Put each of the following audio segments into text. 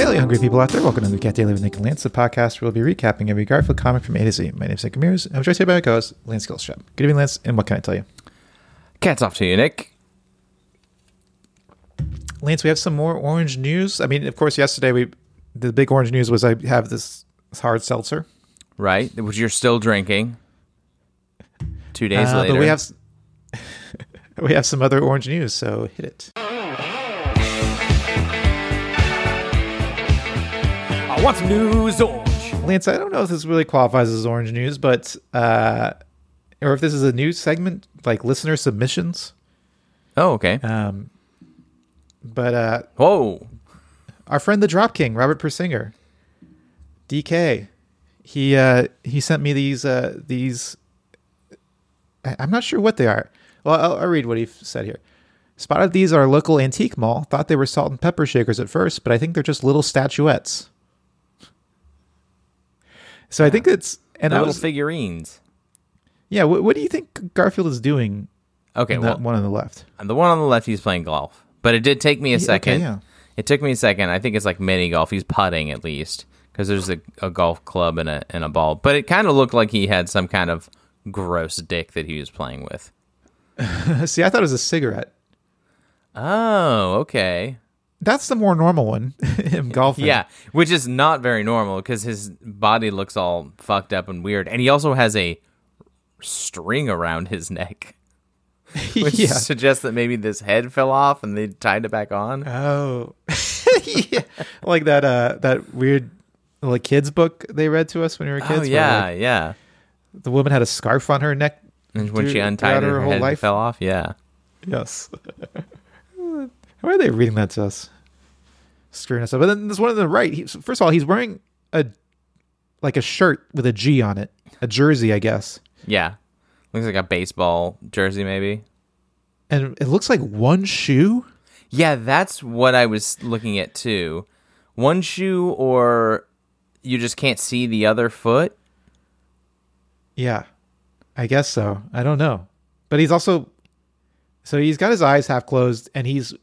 Hi, all you hungry people out there. Welcome to the Cat Daily with Nick and Lance, the podcast where we'll be recapping every Garfield comic from A to Z. My name's Nick Ramirez. I'm joined today by my co-host, Lance Gilstrap. Good evening, Lance, and what can I tell you? Cat's off to you, Nick. Lance, we have some more orange news. I mean, of course, yesterday we the big orange news was I have this hard seltzer. Right, which you're still drinking. Two days Uh, later, but we have we have some other orange news, so hit it. Some news orange. Lance, I don't know if this really qualifies as orange news, but uh, or if this is a news segment like listener submissions. Oh, okay. Um, but uh, Whoa. our friend the Drop King, Robert Persinger, DK, he uh, he sent me these uh, these. I- I'm not sure what they are. Well, I'll, I'll read what he said here. Spotted these at our local antique mall. Thought they were salt and pepper shakers at first, but I think they're just little statuettes. So I think it's and The little was figurines. yeah. What, what do you think Garfield is doing? Okay, well, that one on the left. the one on the left, he's playing golf. But it did take me a Yeah, second. okay, yeah. It took me a second. I think it's like mini golf. He's putting at least because there's a, a golf club and a and a ball. But it kind of looked like he had some kind of gross dick that he was playing with. See, I thought it was a cigarette. Oh, okay. That's the more normal one. Him golfing. Yeah, which is not very normal because his body looks all fucked up and weird, and he also has a string around his neck, which yeah. suggests that maybe this head fell off and they tied it back on. Oh, yeah. like that uh that weird like kids book they read to us when we were kids. oh where, yeah, like, yeah. the woman had a scarf on her neck. And when she untied it, her, whole head life. fell off. Yeah. Yes. Why are they reading that to us? Screwing us up. But then there's one on the right. He, first of all, he's wearing a like a shirt with a G on it, a jersey, I guess, Yeah. Looks like a baseball jersey, maybe. and it looks like one shoe. Yeah, that's what I was looking at too. One shoe, or you just can't see the other foot. Yeah, I guess so. I don't know, but he's also so he's got his eyes half closed and he's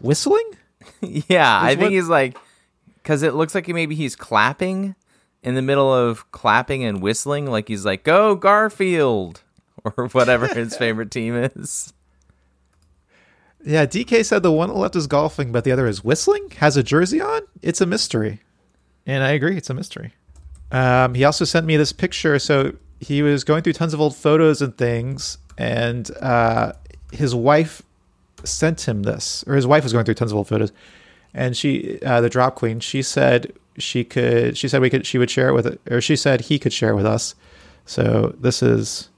whistling. yeah, I Is think what- he's like, because it looks like maybe he's clapping in the middle of clapping and whistling, like he's like, "Go Garfield," or whatever his favorite team is. Yeah, DK said the one on the left is golfing, but the other is whistling. Has a jersey on. It's a mystery, and I agree, it's a mystery. Um, he also sent me this picture. So he was going through tons of old photos and things, and uh, his wife sent him this, or his wife was going through tons of old photos, and she, uh, the drop queen, she said she could, she said we could, she would share it with, or she said he could share it with us. So this is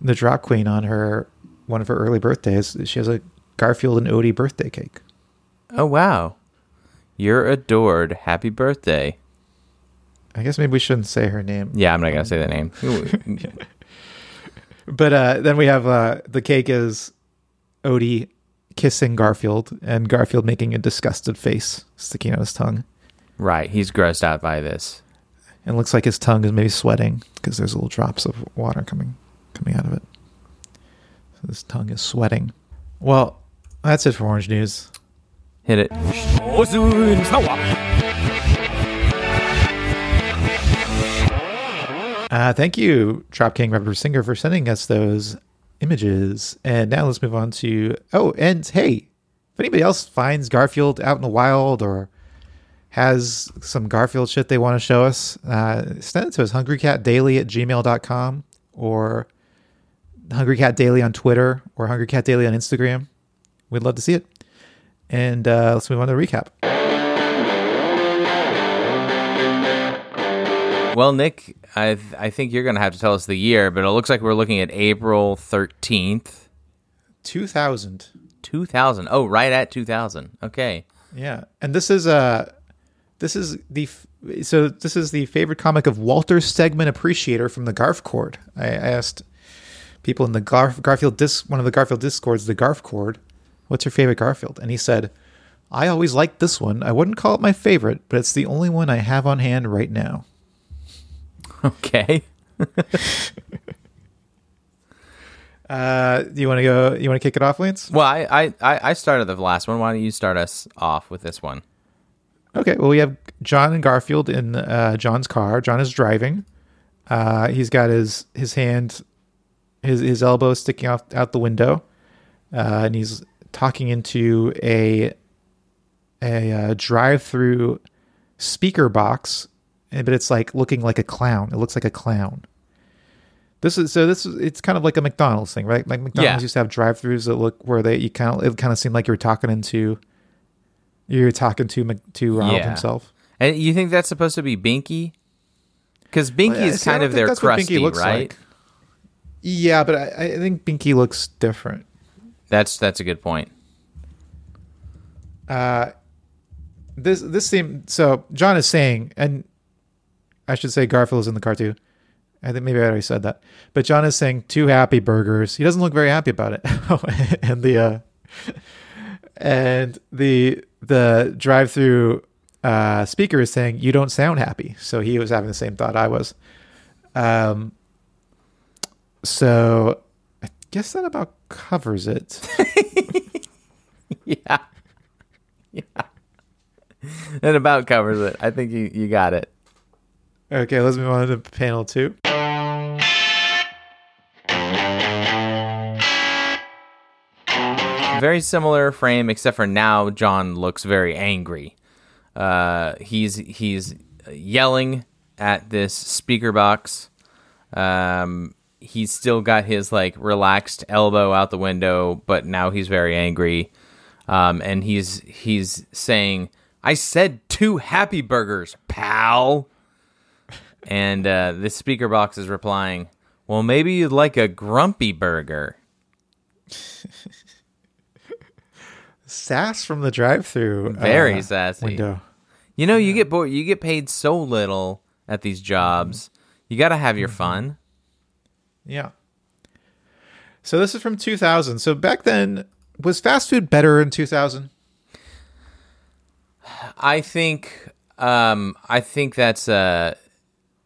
the drop queen on her one of her early birthdays. She has a Garfield and Odie birthday cake. Oh wow, you're adored. Happy birthday. I guess maybe we shouldn't say her name. Yeah, I'm not gonna say the name. But uh, then we have uh, the cake is Odie kissing Garfield and Garfield making a disgusted face sticking out his tongue. right, he's grossed out by this. And it looks like his tongue is maybe sweating because there's little drops of water coming coming out of it. So his tongue is sweating. Well, that's it for Orange News. Hit it. Uh, thank you, Drop King Robert Singer, for sending us those images. And now let's move on to. Oh, and hey, if anybody else finds Garfield out in the wild or has some Garfield shit they want to show us, uh, send it to us, hungrycatdaily at gmail.com or Hungry Cat Daily on Twitter or Hungry Cat Daily on Instagram. We'd love to see it. And uh, let's move on to the recap. Well, Nick, I I think you're gonna have to tell us the year, but it looks like we're looking at April thirteenth, 2000. two thousand. Oh, right at two thousand. Okay. Yeah, and this is uh this is the f- so this is the favorite comic of Walter Stegman Appreciator from the Garf Chord. I, I asked people in the Garf, Garfield dis one of the Garfield discords, the Garf Chord, what's your favorite Garfield? And he said, I always liked this one. I wouldn't call it my favorite, but it's the only one I have on hand right now. Okay. Uh, do you want to go? You want to kick it off, Lance? Well, I, I I started the last one. Why don't you start us off with this one? Okay, well, we have John and Garfield in uh, John's car. John is driving. Uh, he's got his his hand, his his elbow sticking off out the window, uh, and he's talking into a a uh, drive-through speaker box, and- but it's like looking like a clown. It looks like a clown. This is so. This is it's kind of like a McDonald's thing, right? Like McDonald's Yeah. used to have drive-throughs that look where they you kind of it kind of seemed like you were talking into you're talking to to Ronald Yeah. himself. And you think that's supposed to be Binky? Because Binky Well, yeah, is see, kind of their crusty, right? like. Yeah, but I, I think Binky looks different. That's that's a good point. Uh, this this seem so. John is saying, and I should say Garfield is in the car too. I think maybe I already said that, but John is saying two happy burgers. He doesn't look very happy about it, and the uh, and the the drive through uh, speaker is saying you don't sound happy. So he was having the same thought I was. Um. So I guess that about covers it. yeah. Yeah. That about covers it. I think you, you got it. Okay, let's move on to panel two. Very similar frame, except for now John looks very angry. Uh, he's he's yelling at this speaker box. Um, he's still got his like relaxed elbow out the window, but now he's very angry. Um, and he's he's saying, "I said two happy burgers, pal." And uh, the speaker box is replying, "Well, maybe you'd like a grumpy burger." Sass from the drive-through. Very uh, sassy. window. You know, you get bored. You get paid so little at these jobs. You got to have your fun. Yeah. So this is from 2000. So back then, was fast food better in 2000? I think. Um, I think that's a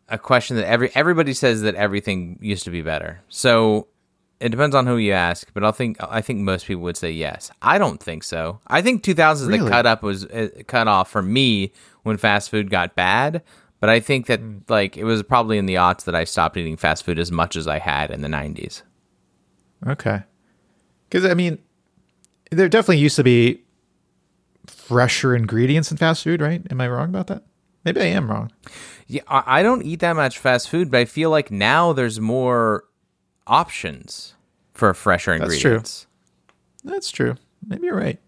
a question that every everybody says that everything used to be better. So it depends on who you ask, but I think I think most people would say yes. I don't think so. I think 2000 the cut up was uh, cut off for me when fast food got bad. But I think that like it was probably in the aughts that I stopped eating fast food as much as I had in the 90s. Okay. Because I mean, there definitely used to be fresher ingredients in fast food, right? Am I wrong about that? Maybe I am wrong. Yeah, I don't eat that much fast food, but I feel like now there's more options for fresher That's true. ingredients. That's true. Maybe you're right.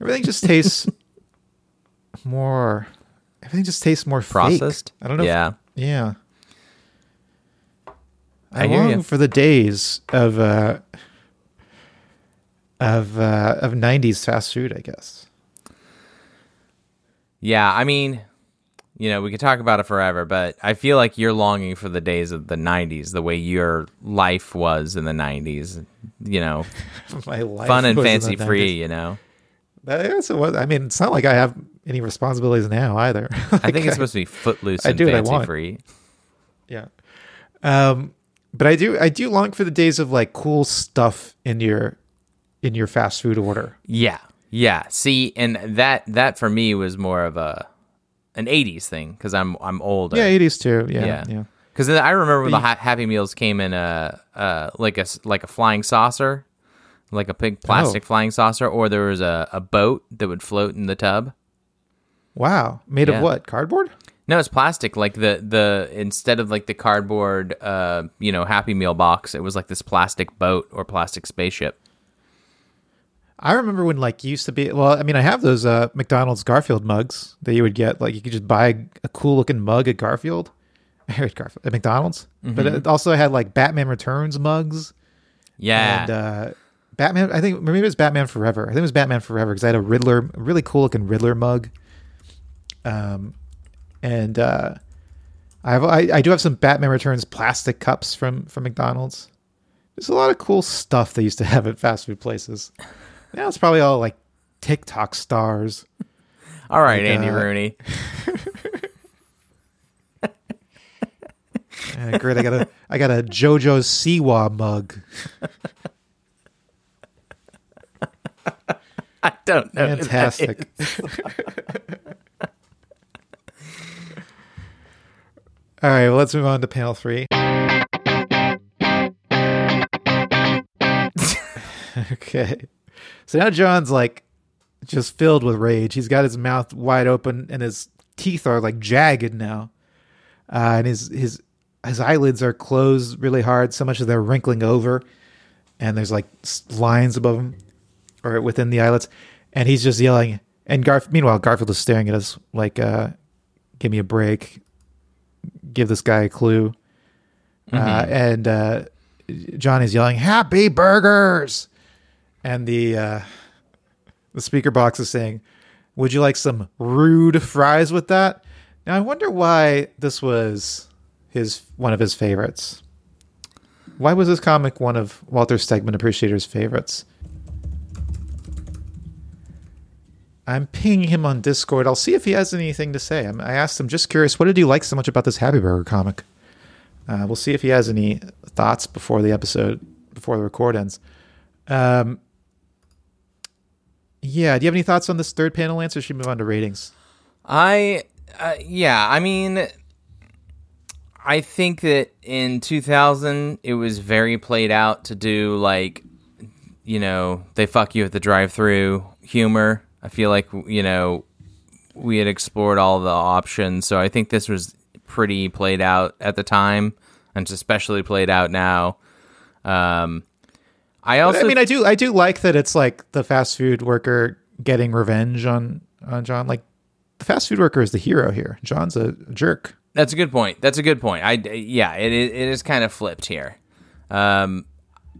Everything just tastes more. Everything just tastes more fake. Processed? I don't know. if- Yeah. yeah. I, I long you. for the days of uh, of uh, of '90s fast food. I guess. Yeah, I mean, you know, we could talk about it forever, but I feel like you're longing for the days of the 90s, the way your life was in the 90s, you know, My life fun and fancy free, 90s. you know. Yes, it was. I mean, it's not like I have any responsibilities now either. I think it's supposed to be footloose I and do what I fancy want. free. Yeah. Um, but I do I do long for the days of like cool stuff in your in your fast food order. Yeah. Yeah. See, and that that for me was more of a an 80s thing cuz I'm I'm older. Yeah, eighties too. Yeah, Yeah. yeah. Because I remember when the ha- Happy Meals came in a uh, like a like a flying saucer, like a big plastic Oh. flying saucer, or there was a, a boat that would float in the tub. Wow, made Yeah. of what? Cardboard? No, it's plastic. Like the the instead of like the cardboard, uh, you know, Happy Meal box, it was like this plastic boat or plastic spaceship. I remember when like used to be. Well, I mean, I have those uh, McDonald's Garfield mugs that you would get. Like you could just buy a cool looking mug at Garfield, at Garfield at McDonald's. But Mm-hmm. it also had like Batman Returns mugs Yeah, and uh, Batman. I think maybe it was Batman Forever. I think it was Batman Forever because I had a Riddler, a really cool looking Riddler mug. Um, and uh, I have I, I do have some Batman Returns plastic cups from from McDonald's. There's a lot of cool stuff they used to have at fast food places. Now it's probably all like TikTok stars. All right, like, Andy uh, Rooney. great, I got a I got a JoJo Siwa mug. I don't know. Fantastic. All right, well, let's move on to panel three. okay. So now John's like just filled with rage. He's got his mouth wide open and his teeth are like jagged now. Uh, and his his his eyelids are closed really hard, so much that they're wrinkling over, and there's like lines above him or within the eyelids, and he's just yelling. And Garf, meanwhile, Garfield is staring at us like, uh, "Give me a break, give this guy a clue." Uh, and uh, Johnny's yelling, "Happy burgers!" And the uh, the speaker box is saying, "Would you like some rude fries with that?" Now I wonder why this was his one of his favorites. Why was this comic one of Walter Stegman Appreciator's favorites? I'm pinging him on Discord. I'll see if he has anything to say. I asked him, just curious, what did you like so much about this Happy Burger comic? Uh, we'll see if he has any thoughts before the episode, before the record ends. Um, yeah, do you have any thoughts on this third panel answer? Should we move on to ratings? I, uh, yeah, I mean, I think that in 2000 it was very played out to do like, you know, they fuck you at the drive-through humor. I feel like you know we had explored all the options, so I think this was pretty played out at the time, and especially played out now. Um, I also, I mean, I do, I do like that it's like the fast food worker getting revenge on on John. Like the fast food worker is the hero here. John's a jerk. That's a good point. That's a good point. I yeah, it it is kind of flipped here. Um,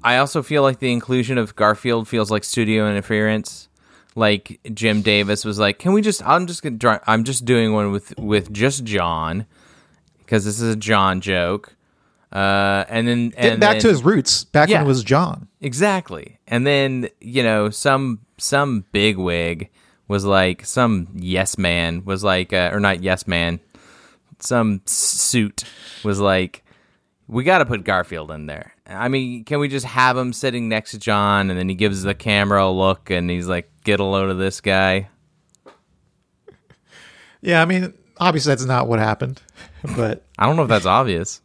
I also feel like the inclusion of Garfield feels like studio interference. Like Jim Davis was like, "Can we just? I'm just gonna. Dry, I'm just doing one with with just John because this is a John joke." Uh, and then Getting and back then- to his roots, back Yeah. when it was John. Exactly. And then, you know, some some big wig was like some yes man was like uh, or not yes man. Some suit was like we got to put Garfield in there. I mean, can we just have him sitting next to John and then he gives the camera a look and he's like get a load of this guy? Yeah, I mean, obviously that's not what happened, but I don't know if that's obvious.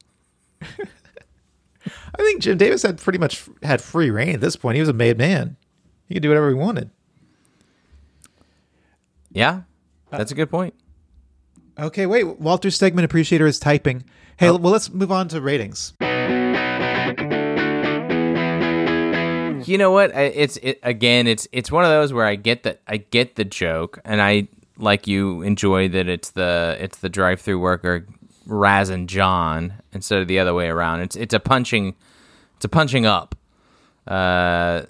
I think Jim Davis had pretty much had free reign at this point. He was a made man. He could do whatever he wanted. Yeah. That's a good point. Okay, wait. Walter Stegman Appreciator is typing. Hey, oh. well, let's move on to ratings. You know what? It's it again. It's it's one of those where I get that I get the joke, and I like you enjoy that it's the it's the drive-through worker razzing John instead of the other way around. It's it's a punching it's a punching up, uh,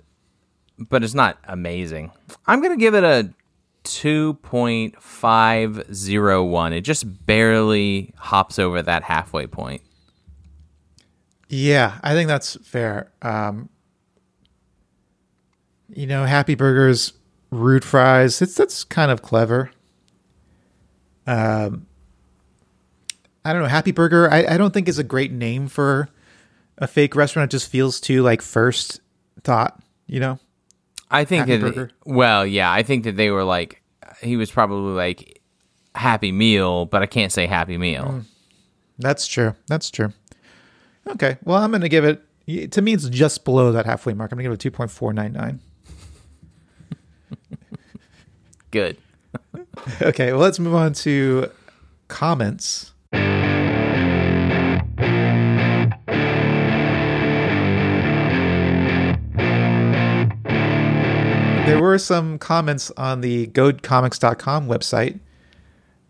but it's not amazing. I'm gonna give it a two point five zero one. It just barely hops over that halfway point. Yeah, I think that's fair. Um, you know, Happy Burgers, root fries. It's that's kind of clever. Um, I don't know. Happy Burger. I, I don't think is a great name for a fake restaurant. It just feels too like first thought. You know. I think Happy that Burger? well, yeah, I think that they were like he was probably like Happy Meal, but I can't say Happy Meal. Hmm. That's true. That's true. Okay. Well, I'm going to give it. To me, it's just below that halfway mark. I'm going to give it a two point four nine nine. Good. Okay, well, let's move on to comments. There were some comments on the gocomics.com website.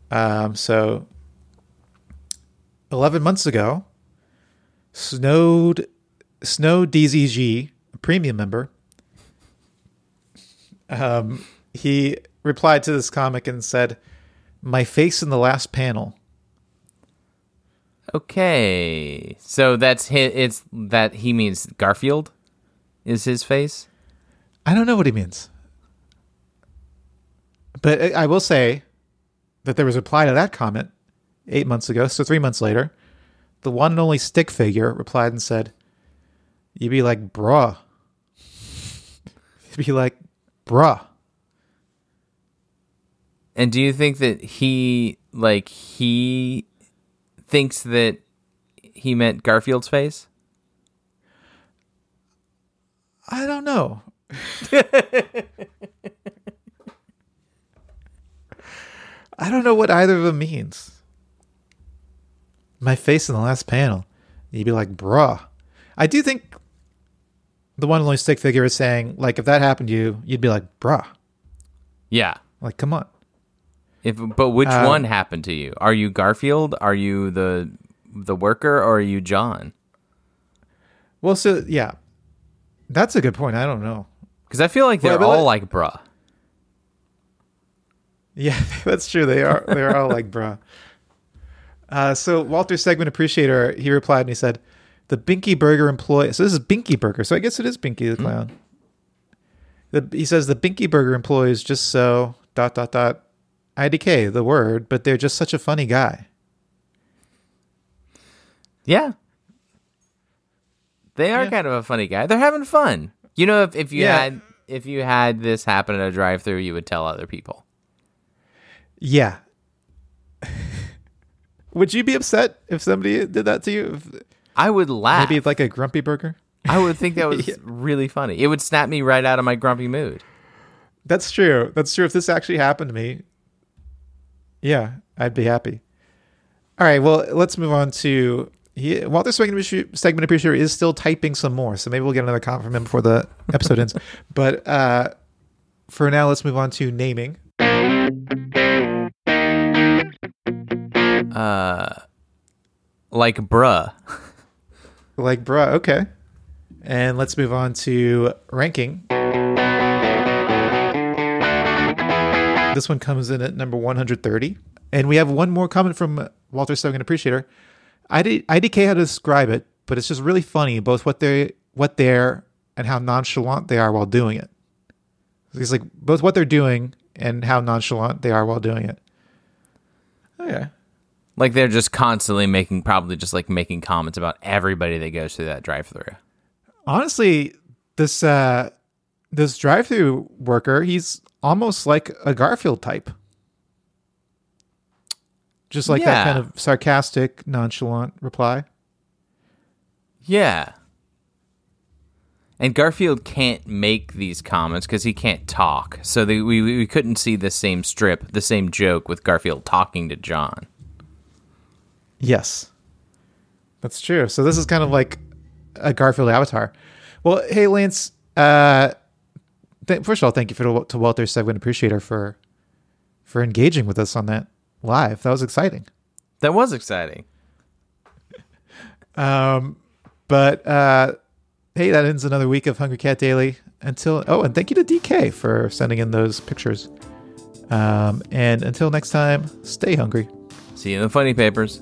Um, so, 11 months ago, Snowed, Snow DZG, a premium member, um, he replied to this comic and said, "My face in the last panel." Okay, so that's his, it's that he means Garfield is his face. I don't know what he means, but I will say that there was a reply to that comment eight months ago. So three months later, the one and only stick figure replied and said, "You'd be like, bruh." You'd be like, bruh. And do you think that he like he thinks that he meant Garfield's face? I don't know. I don't know what either of them means. My face in the last panel. You'd be like, bruh. I do think the one only stick figure is saying, like, if that happened to you, you'd be like, bruh. Yeah. Like, come on. If but which Um, one happened to you? Are you Garfield? Are you the the worker or are you John? Well, so, yeah. That's a good point. I don't know. Because I feel like they're but all let- like bruh. Yeah, that's true. They are they're all like bruh. Uh, so Walter Stegman Appreciator, he replied and he said, "The Binky Burger employee." So this is Binky Burger. So I guess it is Binky the clown. The, he says the Binky Burger employees just so dot dot dot IDK the word, but they're just such a funny guy. Yeah. They are Yeah. kind of a funny guy. They're having fun. You know, if, if you Yeah. had if you had this happen at a drive through, you would tell other people. Yeah. Would you be upset if somebody did that to you? If- I would laugh. Maybe like a grumpy burger. I would think that was Yeah. really funny. It would snap me right out of my grumpy mood. That's true. That's true. If this actually happened to me, yeah, I'd be happy. All right. Well, let's move on to he, Walter Stegman appreciator is still typing some more, so maybe we'll get another comment from him before the episode ends. But uh, for now, let's move on to naming. Uh, like bruh. Like, bruh, okay. And let's move on to ranking. This one comes in at number 130. And we have one more comment from Walter Stegman Appreciator. ID, IDK how to describe it, but it's just really funny, both what they what they're and how nonchalant they are while doing it. It's like both what they're doing and how nonchalant they are while doing it. Oh yeah. Like they're just constantly making, probably just like making comments about everybody that goes through that drive through. honestly this uh this drive-through worker he's almost like a garfield type just like that kind of sarcastic nonchalant reply? Yeah. And Garfield can't make these comments because he can't talk. So they, we, we couldn't see the same strip, the same joke with Garfield talking to John. yes. That's true. So this is kind of like a garfield avatar. Well hey lance uh th- first of all thank you for to, walter Stegman appreciator for for engaging with us on that live that was exciting That was exciting. Um, but uh, hey, that ends another week of Hungry Cat Daily. Until oh, and thank you to DK for sending in those pictures. Um, and until next time, stay hungry. See you in the funny papers.